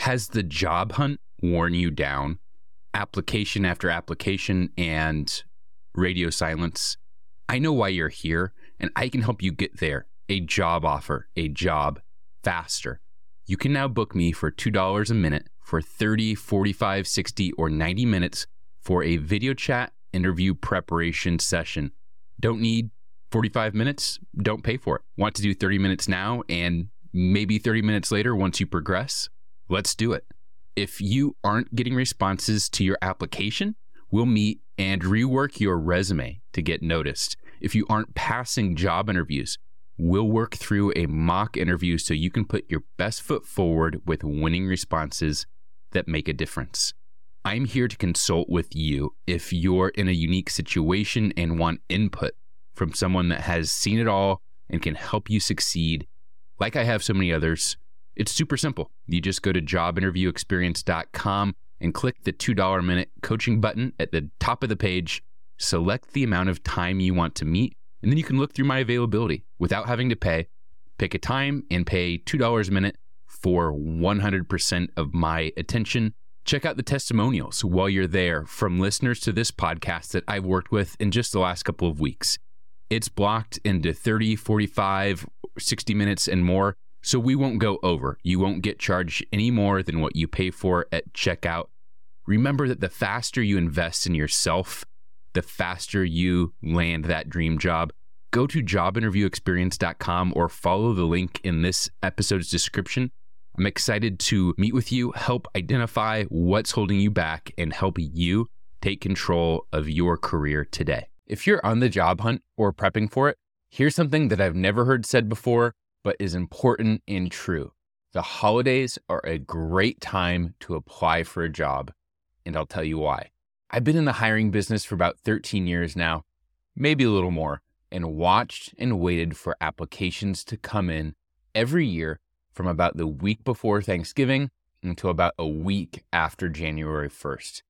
Has the job hunt worn you down? Application after application and radio silence. I know why you're here, and I can help you get there. A job offer, a job faster. You can now book me for $2 a minute for 30, 45, 60, or 90 minutes for a video chat interview preparation session. Don't need 45 minutes? Don't pay for it. Want to do 30 minutes now and maybe 30 minutes later once you progress? Let's do it. If you aren't getting responses to your application, we'll meet and rework your resume to get noticed. If you aren't passing job interviews, we'll work through a mock interview so you can put your best foot forward with winning responses that make a difference. I'm here to consult with you if you're in a unique situation and want input from someone that has seen it all and can help you succeed. Like I have so many others, it's super simple. You just go to jobinterviewexperience.com and click the $2 minute coaching button at the top of the page. Select the amount of time you want to meet, and then you can look through my availability without having to pay. Pick a time and pay $2 a minute for 100% of my attention. Check out the testimonials while you're there from listeners to this podcast that I've worked with in just the last couple of weeks. It's blocked into 30, 45, 60 minutes and more. So we won't go over. You won't get charged any more than what you pay for at checkout. Remember that the faster you invest in yourself, the faster you land that dream job. Go to jobinterviewexperience.com or follow the link in this episode's description. I'm excited to meet with you, help identify what's holding you back, and help you take control of your career today. If you're on the job hunt or prepping for it, here's something that I've never heard said before, but is important and true. The holidays are a great time to apply for a job, and I'll tell you why. I've been in the hiring business for about 13 years now, maybe a little more, and watched and waited for applications to come in every year from about the week before Thanksgiving until about a week after January 1st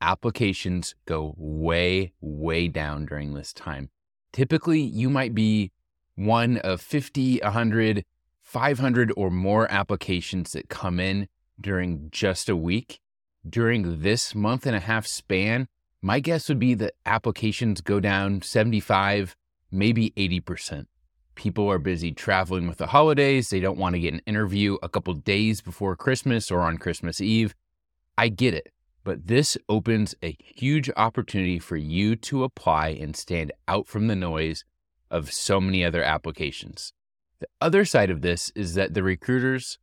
applications go way, way down during this time. Typically, you might be one of 50, 100, 500 or more applications that come in during just a week. During this month and a half span, my guess would be that applications go down 75, maybe 80%. People are busy traveling with the holidays. They don't want to get an interview a couple days before Christmas or on Christmas Eve. I get it. But this opens a huge opportunity for you to apply and stand out from the noise of so many other applications. The other side of this is that the recruiters,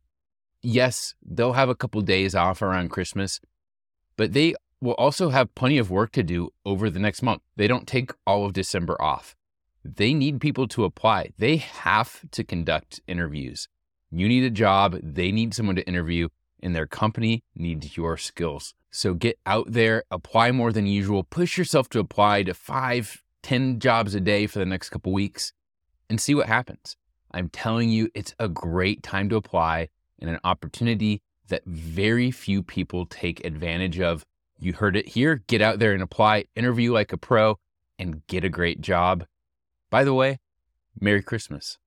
yes, they'll have a couple days off around Christmas, but they will also have plenty of work to do over the next month. They don't take all of December off. They need people to apply. They have to conduct interviews. You need a job, they need someone to interview, and their company needs your skills. So get out there, apply more than usual, push yourself to apply to five, ten jobs a day for the next couple weeks and see what happens. I'm telling you, it's a great time to apply and an opportunity that very few people take advantage of. You heard it here. Get out there and apply, interview like a pro, and get a great job. By the way, Merry Christmas.